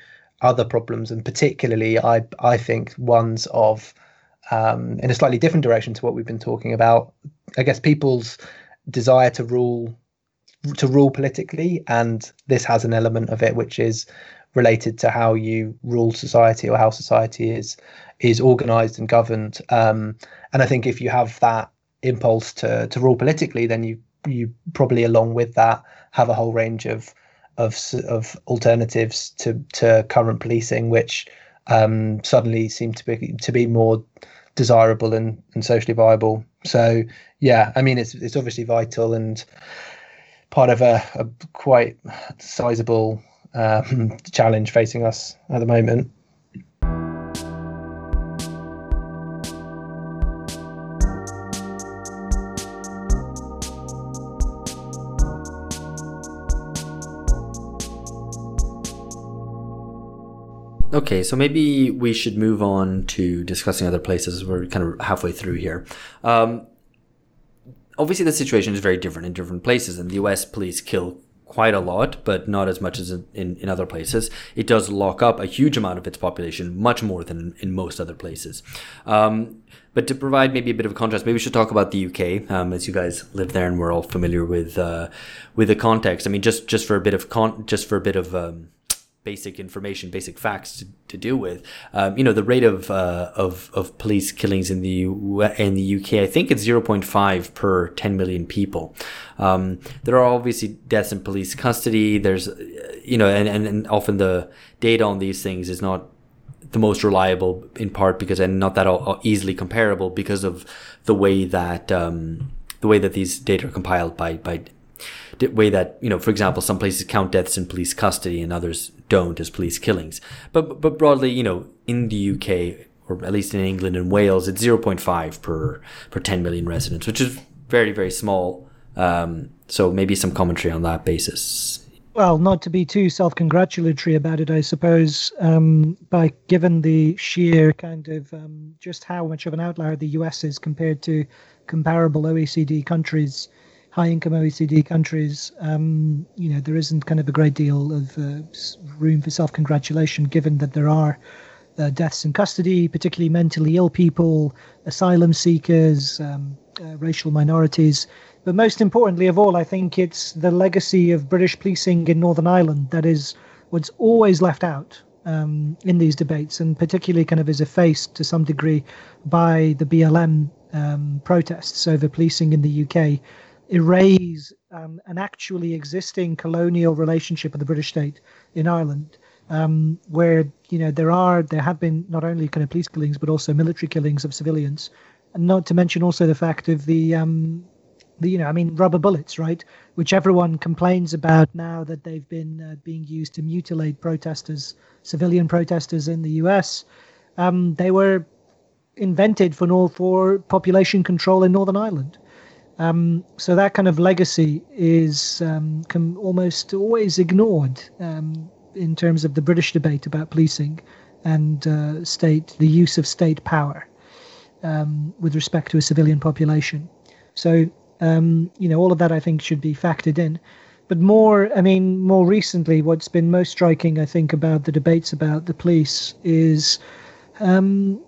other problems, and particularly, I I think ones of um, in a slightly different direction to what we've been talking about. I guess people's desire to rule to rule politically, and this has an element of it which is related to how you rule society or how society is is organized and governed. Um, and I think if you have that impulse to to rule politically, then you you probably along with that have a whole range of of of alternatives to to current policing, which um, suddenly seem to be to be more desirable and, and socially viable. So yeah, I mean it's it's obviously vital and part of a, a quite sizable um, challenge facing us at the moment. Okay, so maybe we should move on to discussing other places. We're kind of halfway through here. Um, obviously, the situation is very different in different places. In the US, police kill quite a lot, but not as much as in, in, other places. It does lock up a huge amount of its population, much more than in most other places. Um, but to provide maybe a bit of contrast, maybe we should talk about the UK, um, as you guys live there and we're all familiar with uh, with the context. I mean, just just for a bit of con- just for a bit of um, basic information, basic facts to, to deal with. Um, you know, the rate of, uh, of, of police killings in the, U- in the UK, I think it's 0.5 per 10 million people. Um, there are obviously deaths in police custody. There's, you know, and, and, and often the data on these things is not the most reliable in part because and not that easily comparable because of the way that um, the way that these data are compiled by by way that you know for example some places count deaths in police custody and others don't as police killings but but broadly you know in the UK or at least in England and Wales it's 0.5 per per 10 million residents which is very very small um, so maybe some commentary on that basis well, not to be too self-congratulatory about it, I suppose. Um, by given the sheer kind of um, just how much of an outlier the US is compared to comparable OECD countries, high income OECD countries, um, you know, there isn't kind of a great deal of uh, room for self congratulation given that there are uh, deaths in custody, particularly mentally ill people, asylum seekers, um, uh, racial minorities. But most importantly of all, I think it's the legacy of British policing in Northern Ireland that is what's always left out um, in these debates, and particularly kind of is effaced to some degree by the BLM um, protests over policing in the UK erase um, an actually existing colonial relationship of the British state in Ireland, um, where you know there are there have been not only kind of police killings but also military killings of civilians, and not to mention also the fact of the um, the you know I mean rubber bullets, right? Which everyone complains about now that they've been uh, being used to mutilate protesters, civilian protesters in the U.S. Um, they were invented for for population control in Northern Ireland. Um, so that kind of legacy is um, almost always ignored um, in terms of the British debate about policing and uh, state the use of state power um, with respect to a civilian population. So um, you know all of that I think should be factored in. But more, I mean, more recently, what's been most striking, I think, about the debates about the police is um,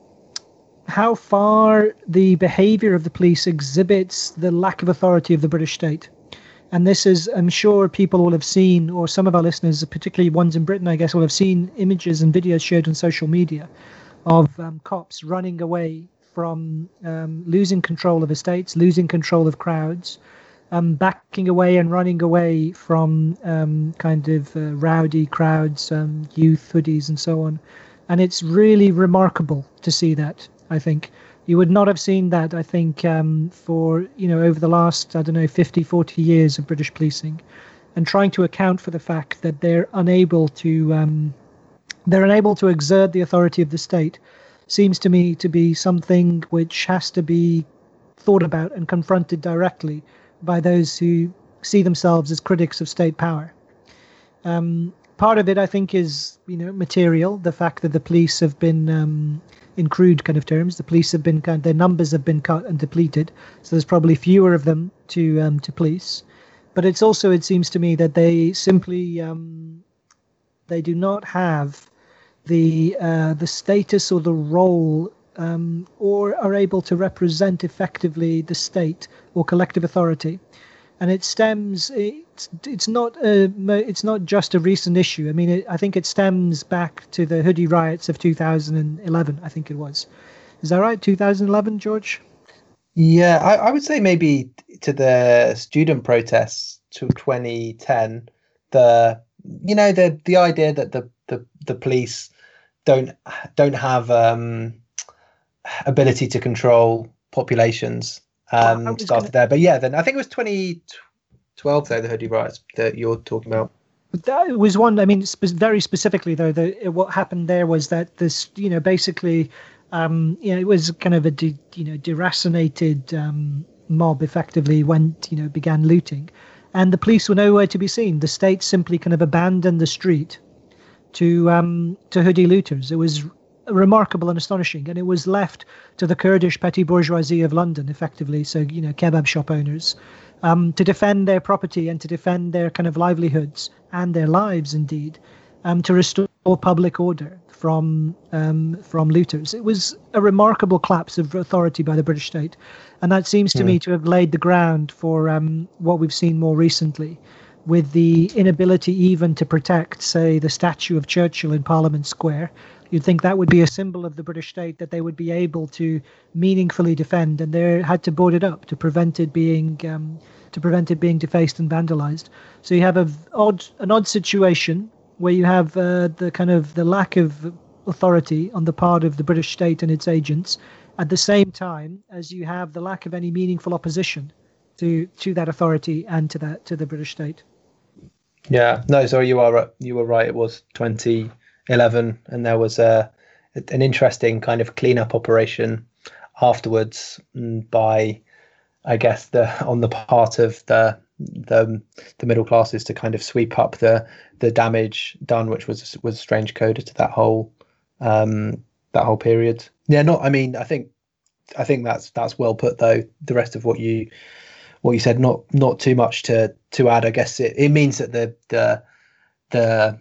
how far the behavior of the police exhibits the lack of authority of the British state. And this is, I'm sure people will have seen, or some of our listeners, particularly ones in Britain, I guess, will have seen images and videos shared on social media of um, cops running away from um, losing control of estates, losing control of crowds, um, backing away and running away from um, kind of uh, rowdy crowds, um, youth, hoodies, and so on. And it's really remarkable to see that. I think you would not have seen that. I think um, for you know over the last I don't know 50, 40 years of British policing, and trying to account for the fact that they're unable to um, they're unable to exert the authority of the state seems to me to be something which has to be thought about and confronted directly by those who see themselves as critics of state power. Um, part of it, I think, is you know material. The fact that the police have been um, in crude kind of terms. The police have been their numbers have been cut and depleted, so there's probably fewer of them to um, to police. But it's also, it seems to me, that they simply um, they do not have the uh, the status or the role um, or are able to represent effectively the state or collective authority and it stems it's it's not a it's not just a recent issue. I mean it, i think it stems back to the hoodie riots of 2011 i think it was. Is that right? 2011 george? Yeah I, I would say maybe to the student protests to 2010 the you know the the idea that the the, the police don't don't have um ability to control populations um, started gonna... there. But yeah, then I think it was 2012 though the hoodie riots that you're talking about. That was one. I mean, spe- very specifically though, the, what happened there was that this, you know, basically, um, you know, it was kind of a, de, you know, deracinated um, mob. Effectively, went, you know, began looting, and the police were nowhere to be seen. The state simply kind of abandoned the street to um, to hoodie looters. It was remarkable and astonishing. And it was left to the Kurdish petty bourgeoisie of London, effectively, so, you know, kebab shop owners, um, to defend their property and to defend their kind of livelihoods and their lives, indeed, um, to restore public order from um, from looters. It was a remarkable collapse of authority by the British state, and that seems to mm. me to have laid the ground for um, what we've seen more recently, with the inability even to protect, say, the statue of Churchill in Parliament Square, You'd think that would be a symbol of the British state that they would be able to meaningfully defend, and they had to board it up to prevent it being um, to prevent it being defaced and vandalized. So you have a odd an odd situation where you have uh, the kind of the lack of authority on the part of the British state and its agents, at the same time as you have the lack of any meaningful opposition to to that authority and to that to the British state. Yeah, no, sorry, you are you were right. It was twenty 11, and there was a an interesting kind of cleanup operation afterwards mm, by, I guess, the on the part of the the the middle classes to kind of sweep up the the damage done, which was was strange coda to that whole um, that whole period. Yeah, not. I mean, I think I think that's that's well put though. The rest of what you what you said, not not too much to to add. I guess it, it means that the the the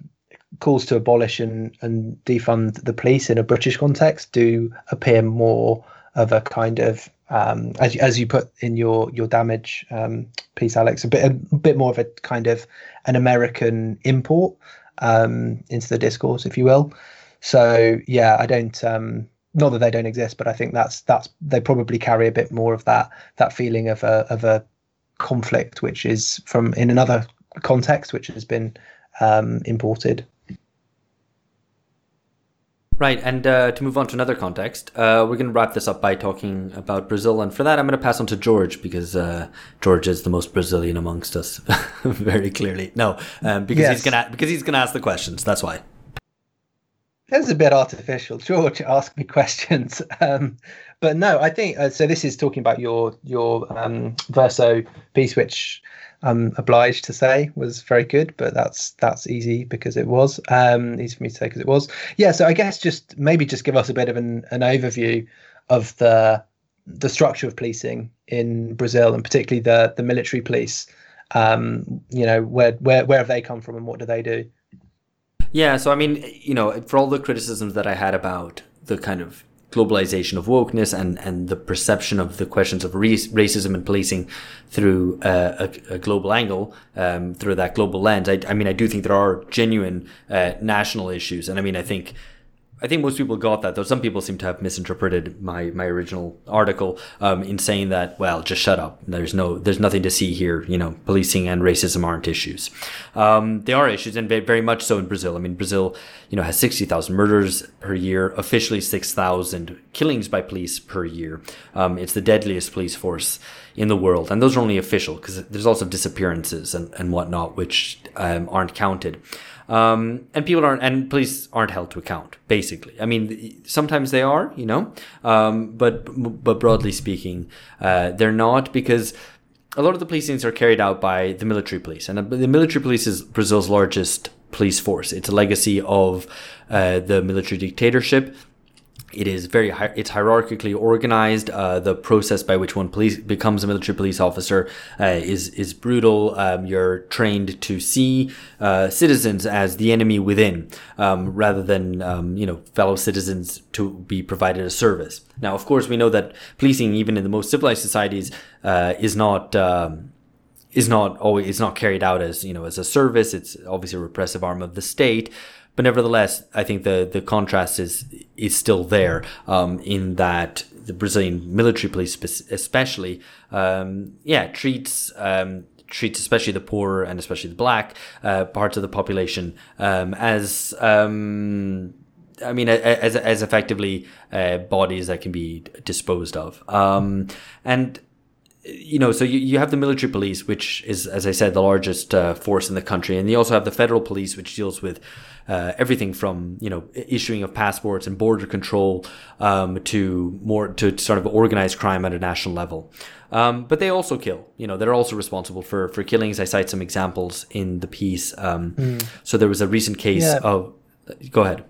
calls to abolish and, and defund the police in a British context do appear more of a kind of um, as as you put in your your damage um, piece, Alex, a bit a bit more of a kind of an American import um, into the discourse, if you will. So yeah, I don't. Um, not that they don't exist, but I think that's that's they probably carry a bit more of that that feeling of a of a conflict, which is from in another context, which has been um, imported. Right, and uh, to move on to another context, uh, we're going to wrap this up by talking about Brazil, and for that, I'm going to pass on to George because uh, George is the most Brazilian amongst us, very clearly. No, um, because Yes. he's gonna because he's gonna ask the questions. That's why. That's a bit artificial. George, ask me questions. Um, but no, I think uh, so. This is talking about your your um, verso piece, which I'm obliged to say was very good. But that's that's easy because it was um, easy for me to say because it was. Yeah. So I guess just maybe just give us a bit of an, an overview of the the structure of policing in Brazil, and particularly the the military police. Um, you know, where where where have they come from, and what do they do? Yeah, so I mean, you know, for all the criticisms that I had about the kind of globalization of wokeness and, and the perception of the questions of race, racism and policing through uh, a, a global angle, um, through that global lens, I, I mean, I do think there are genuine uh, national issues. And I mean, I think. I think most people got that, though some people seem to have misinterpreted my, my original article um, in saying that, well, just shut up. There's no, there's nothing to see here. You know, policing and racism aren't issues. Um, they are issues, and very much so in Brazil. I mean, Brazil, you know, has 60,000 murders per year, officially 6,000 killings by police per year. Um, it's the deadliest police force in the world, and those are only official because there's also disappearances and, and whatnot, which um, aren't counted. Um, and people aren't, and police aren't held to account. Basically, I mean, sometimes they are, you know, um, but but broadly speaking, uh, they're not because a lot of the policings are carried out by the military police, and the military police is Brazil's largest police force. It's a legacy of uh, the military dictatorship. It is very hi- it's hierarchically organized. Uh, the process by which one police becomes a military police officer uh, is is brutal. Um, you're trained to see uh, citizens as the enemy within, um, rather than um, you know fellow citizens to be provided a service. Now, of course, we know that policing, even in the most civilized societies, uh, is not. Is not always is not carried out as you know as a service. It's obviously a repressive arm of the state, but nevertheless, I think the the contrast is is still there um, in that the Brazilian military police, especially, um, yeah, treats. Um, treats especially the poor and especially the black uh, parts of the population um, as um, I mean, as as effectively uh, bodies that can be disposed of, um, and you know, so you, you have the military police, which is, as I said, the largest uh, force in the country, and you also have the federal police, which deals with uh, everything from you know issuing of passports and border control um, to more to sort of organized crime at a national level. Um, but they also kill. You know, they're also responsible for for killings. I cite some examples in the piece. Um, So there was a recent case Yeah. of. Go ahead.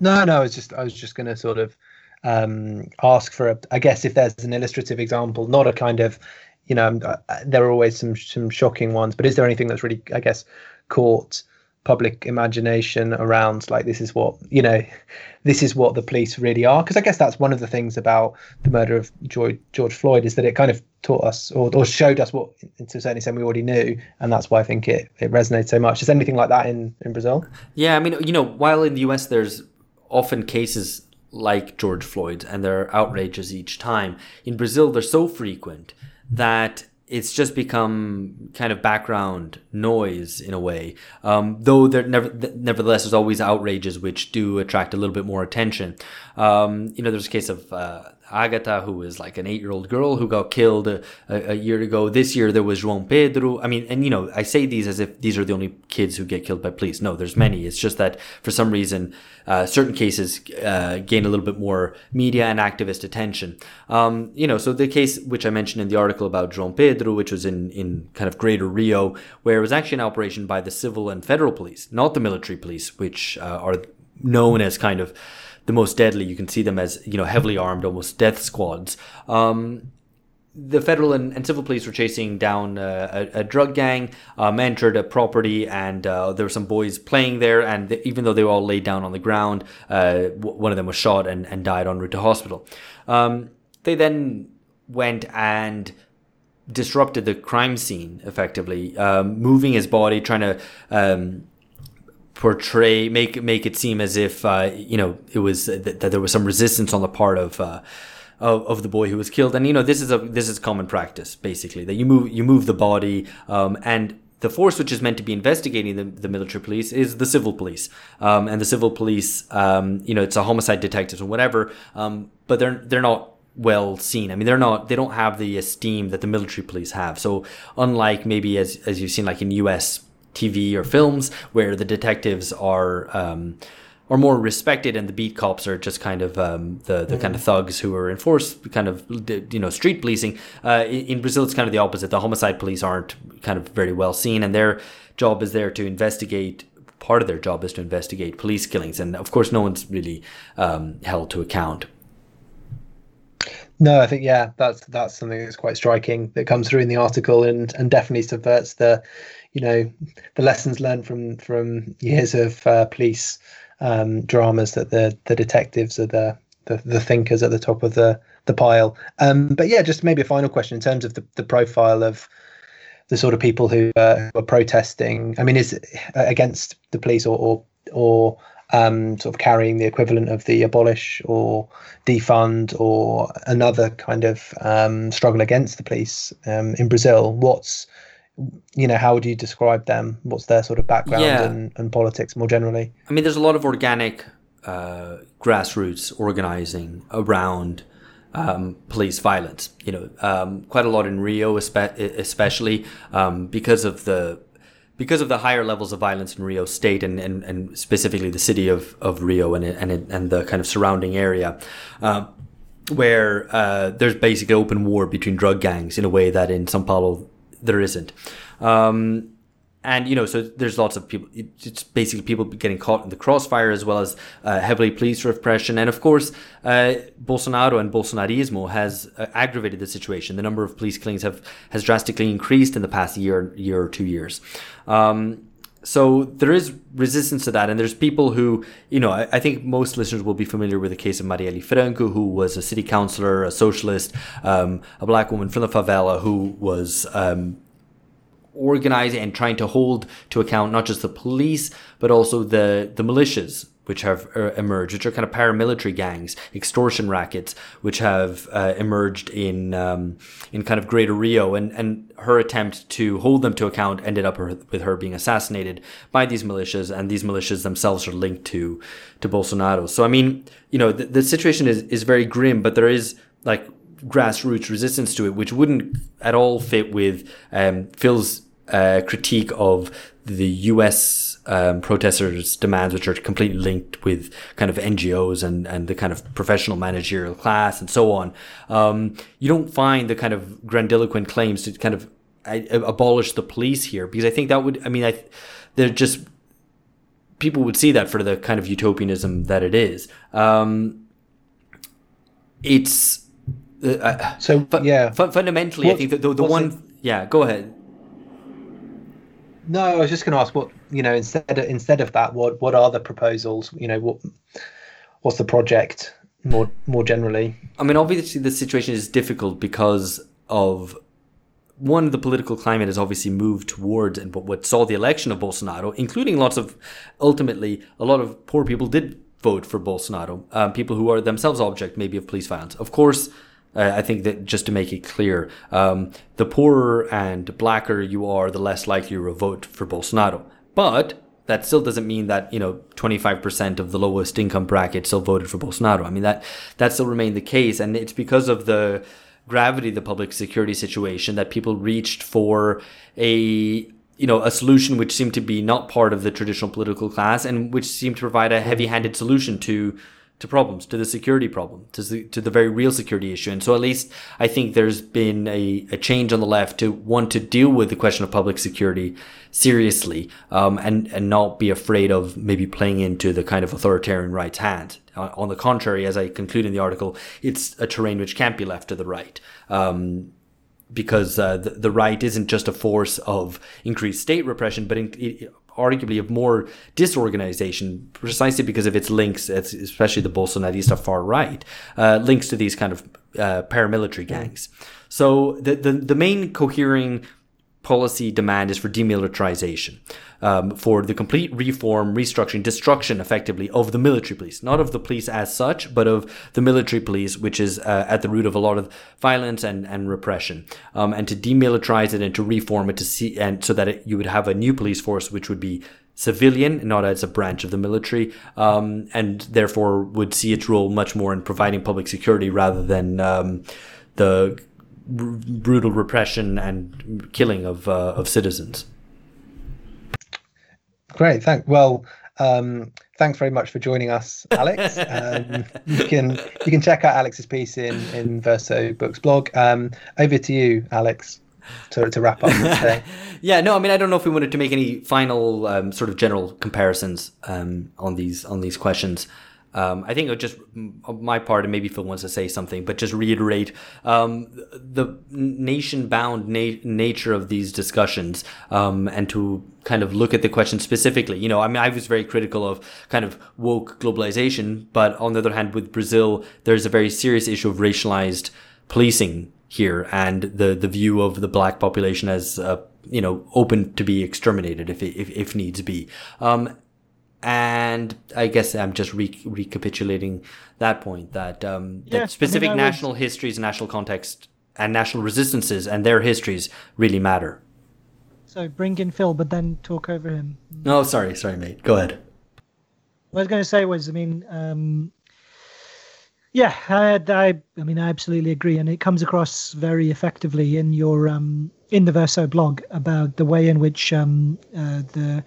No, no, I was just I was just going to sort of um, ask for a. I guess if there's an illustrative example, not a kind of, you know, um, uh, there are always some some shocking ones, but is there anything that's really, I guess, caught public imagination around like this is what you know, this is what the police really are? Because I guess that's one of the things about the murder of George, George Floyd is that it kind of taught us or, or showed us what, to a certain extent, we already knew, and that's why I think it it resonates so much. Is there anything like that in in Brazil? Yeah, I mean, you know, while in the US there's often cases like George Floyd and there are outrages each time, in Brazil they're so frequent that it's just become kind of background noise in a way. Um, though there never, th- nevertheless, there's always outrages which do attract a little bit more attention. Um, you know, there's a case of uh, Agatha, who was like an eight-year-old girl who got killed a, a, a year ago. This year there was João Pedro. I mean, and you know, I say these as if these are the only kids who get killed by police. No, there's many. It's just that for some reason, uh, certain cases uh, gain a little bit more media and activist attention. Um, you know, so the case which I mentioned in the article about João Pedro, which was in in kind of Greater Rio, where it was actually an operation by the civil and federal police, not the military police, which uh, are known as kind of the most deadly. You can see them as you know heavily armed, almost death squads. Um, the federal and, and civil police were chasing down uh, a, a drug gang, um, entered a property, and uh, there were some boys playing there. And even though they were all laid down on the ground, uh, w- one of them was shot and, and died en route to hospital. Um, they then went and disrupted the crime scene effectively, um, moving his body, trying to um, portray make make it seem as if uh, you know it was that, that there was some resistance on the part of. Uh, of, of the boy who was killed, and you know this is a this is common practice basically that you move you move the body, um, and the force which is meant to be investigating the, the military police is the civil police, um, and the civil police, um, you know, it's a homicide detectives or whatever, um, but they're they're not well seen. I mean, they're not they don't have the esteem that the military police have. So unlike maybe as as you've seen like in U.S. TV or films where the detectives are um, are more respected, and the beat cops are just kind of um, the the mm. kind of thugs who are enforced kind of you know street policing. Uh, in Brazil, it's kind of the opposite. The homicide police aren't kind of very well seen, and their job is there to investigate. Part of their job is to investigate police killings, and of course, no one's really um, held to account. No, I think yeah, that's that's something that's quite striking that comes through in the article, and and definitely subverts the, you know, the lessons learned from from years of uh, police um, dramas that the the detectives are the, the, the thinkers at the top of the the pile. Um, but yeah, just maybe a final question in terms of the, the profile of the sort of people who, uh, who are protesting. I mean, is it against the police or or, or um, sort of carrying the equivalent of the abolish or defund or another kind of um, struggle against the police um, in Brazil? What's you know how would you describe them what's their sort of background yeah. and, and, politics more generally i mean there's a lot of organic uh, grassroots organizing around um, police violence you know um, quite a lot in rio especially um, because of the because of the higher levels of violence in rio state and, and, and specifically the city of, of rio and, and, and the kind of surrounding area uh, where uh, there's basically open war between drug gangs in a way that in Sao Paulo there isn't. Um, and you know, so there's lots of people. It's basically people getting caught in the crossfire, as well as uh, heavily police repression, and of course, uh, Bolsonaro and Bolsonarismo has uh, aggravated the situation. The number of police killings have has drastically increased in the past year, year or two years. Um, so there is resistance to that, and there's people who, you know, I, I, think most listeners will be familiar with the case of Marielle Franco, who was a city councilor, a socialist, um, a black woman from the favela who was um, organizing and trying to hold to account not just the police but also the the militias which have uh, emerged, which are kind of paramilitary gangs, extortion rackets, which have uh, emerged in um, in kind of Greater Rio, and and her attempt to hold them to account ended up with her being assassinated by these militias, and these militias themselves are linked to to Bolsonaro. So I mean, you know, the, the situation is is very grim, but there is like grassroots resistance to it, which wouldn't at all fit with um, Phil's uh, critique of the U.S. Um, protesters' demands, which are completely linked with kind of NGOs and, and the kind of professional managerial class and so on. Um, you don't find the kind of grandiloquent claims to kind of abolish the police here, because I think that would, I mean, I, they're just, people would see that for the kind of utopianism that it is. Um, it's, uh, so, yeah. fundamentally, what, I think that the, the one, it? yeah, go ahead. No, I was just going to ask what you know instead of, instead of that, what what are the proposals? You know, what what's the project more more generally? I mean, obviously the situation is difficult because of one, the political climate has obviously moved towards and what saw the election of Bolsonaro, including lots of ultimately a lot of poor people did vote for Bolsonaro, um, people who are themselves object maybe of police violence. Of course, uh, I think that just to make it clear, um, the poorer and blacker you are, the less likely you will vote for Bolsonaro. But that still doesn't mean that you know 25% of the lowest income bracket still voted for Bolsonaro. I mean that that still remained the case, and it's because of the gravity of the public security situation that people reached for a you know a solution which seemed to be not part of the traditional political class and which seemed to provide a heavy-handed solution to to problems, to the security problem, to the, to the very real security issue. And so at least I think there's been a, a change on the left to want to deal with the question of public security seriously, um, and, and not be afraid of maybe playing into the kind of authoritarian right's hand. Uh, on the contrary, as I conclude in the article, it's a terrain which can't be left to the right. Um, because uh, the, the right isn't just a force of increased state repression, but in, it, arguably of more disorganization precisely because of its links, especially the Bolsonarista far right, uh, links to these kind of uh, paramilitary gangs. So the, the, the main cohering policy demand is for demilitarization, um, for the complete reform, restructuring, destruction, effectively, of the military police, not of the police as such, but of the military police, which is uh, at the root of a lot of violence and, and repression, um, and to demilitarize it and to reform it to see, and so that it, you would have a new police force which would be civilian, not as a branch of the military, um, and therefore would see its role much more in providing public security rather than um, the brutal repression and killing of uh, of citizens. Great, thank. Well, um, thanks very much for joining us, Alex. um, you can you can check out Alex's piece in in Verso Books blog. Um, over to you, Alex. To, to wrap up today. yeah, no, I mean, I don't know if we wanted to make any final um, sort of general comparisons um, on these on these questions. Um, I think just my part, and maybe Phil wants to say something, but just reiterate um, the nation-bound na- nature of these discussions, um, and to kind of look at the question specifically. You know, I mean, I was very critical of kind of woke globalization, but on the other hand, with Brazil, there's a very serious issue of racialized policing here, and the the view of the black population as uh, you know open to be exterminated if if, if needs be. Um, and I guess I'm just re- recapitulating that point that, um, yeah, that specific I mean, I national would... histories, national context, and national resistances and their histories really matter. So bring in Phil, but then talk over him. No, oh, sorry, sorry, mate. Go ahead. What I was going to say was, I mean, um, yeah, I, I, I mean, I absolutely agree, and it comes across very effectively in your um, in the Verso blog about the way in which um, uh, the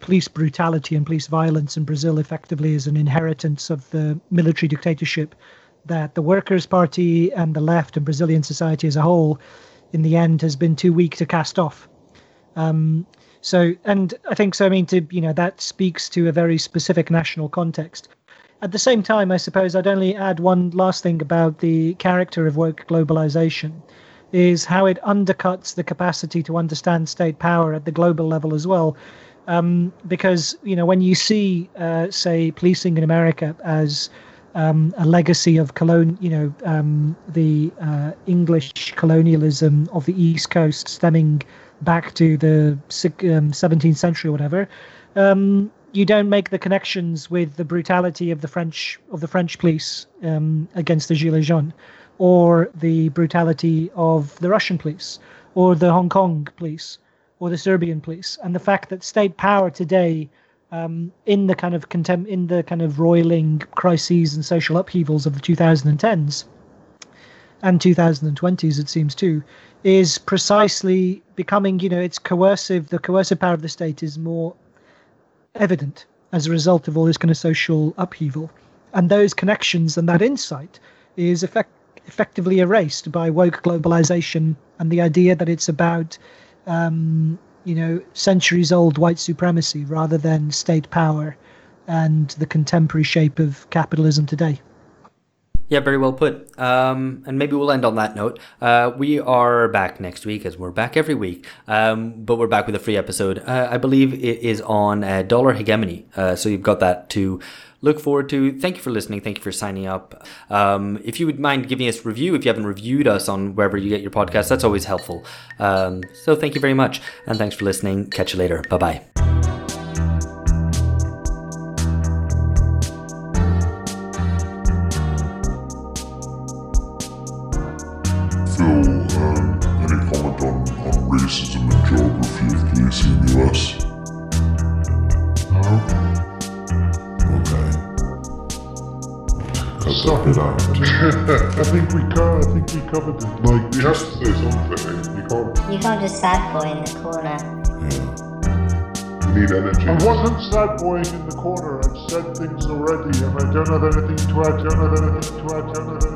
police brutality and police violence in Brazil effectively is an inheritance of the military dictatorship that the Workers' Party and the left and Brazilian society as a whole, in the end, has been too weak to cast off. Um, so, and I think so. I mean, to you know, that speaks to a very specific national context. At the same time, I suppose I'd only add one last thing about the character of woke globalization, is how it undercuts the capacity to understand state power at the global level as well um, because you know when you see, uh, say, policing in America as um, a legacy of colon, you know, um, the uh, English colonialism of the East Coast stemming back to the 17th um, century or whatever. Um, you don't make the connections with the brutality of the French of the French police um, against the Gilets jaunes, or the brutality of the Russian police, or the Hong Kong police or the Serbian police, and the fact that state power today, um, in the kind of contempt, in the kind of roiling crises and social upheavals of the 2010s and 2020s, it seems too, is precisely becoming, you know, it's coercive. The coercive power of the state is more evident as a result of all this kind of social upheaval, and those connections and that insight is effect- effectively erased by woke globalization and the idea that it's about um, you know, centuries old white supremacy rather than state power and the contemporary shape of capitalism today. Yeah, very well put. Um, and maybe we'll end on that note. Uh, we are back next week, as we're back every week, um, but we're back with a free episode. Uh, I believe it is on uh, Dollar Hegemony, uh, so you've got that to look forward to. Thank you for listening. Thank you for signing up. Um, if you would mind giving us a review, if you haven't reviewed us on wherever you get your podcast, that's always helpful. Um, so thank you very much, and thanks for listening. Catch you later. Bye bye. I think we co- I think we covered it. Like you have to say something. You can't. You can't just sad boy in the corner. Yeah. You need energy. I wasn't sad boying in the corner. I've said things already, and I don't have anything to add. Don't have anything to add. Don't have anything.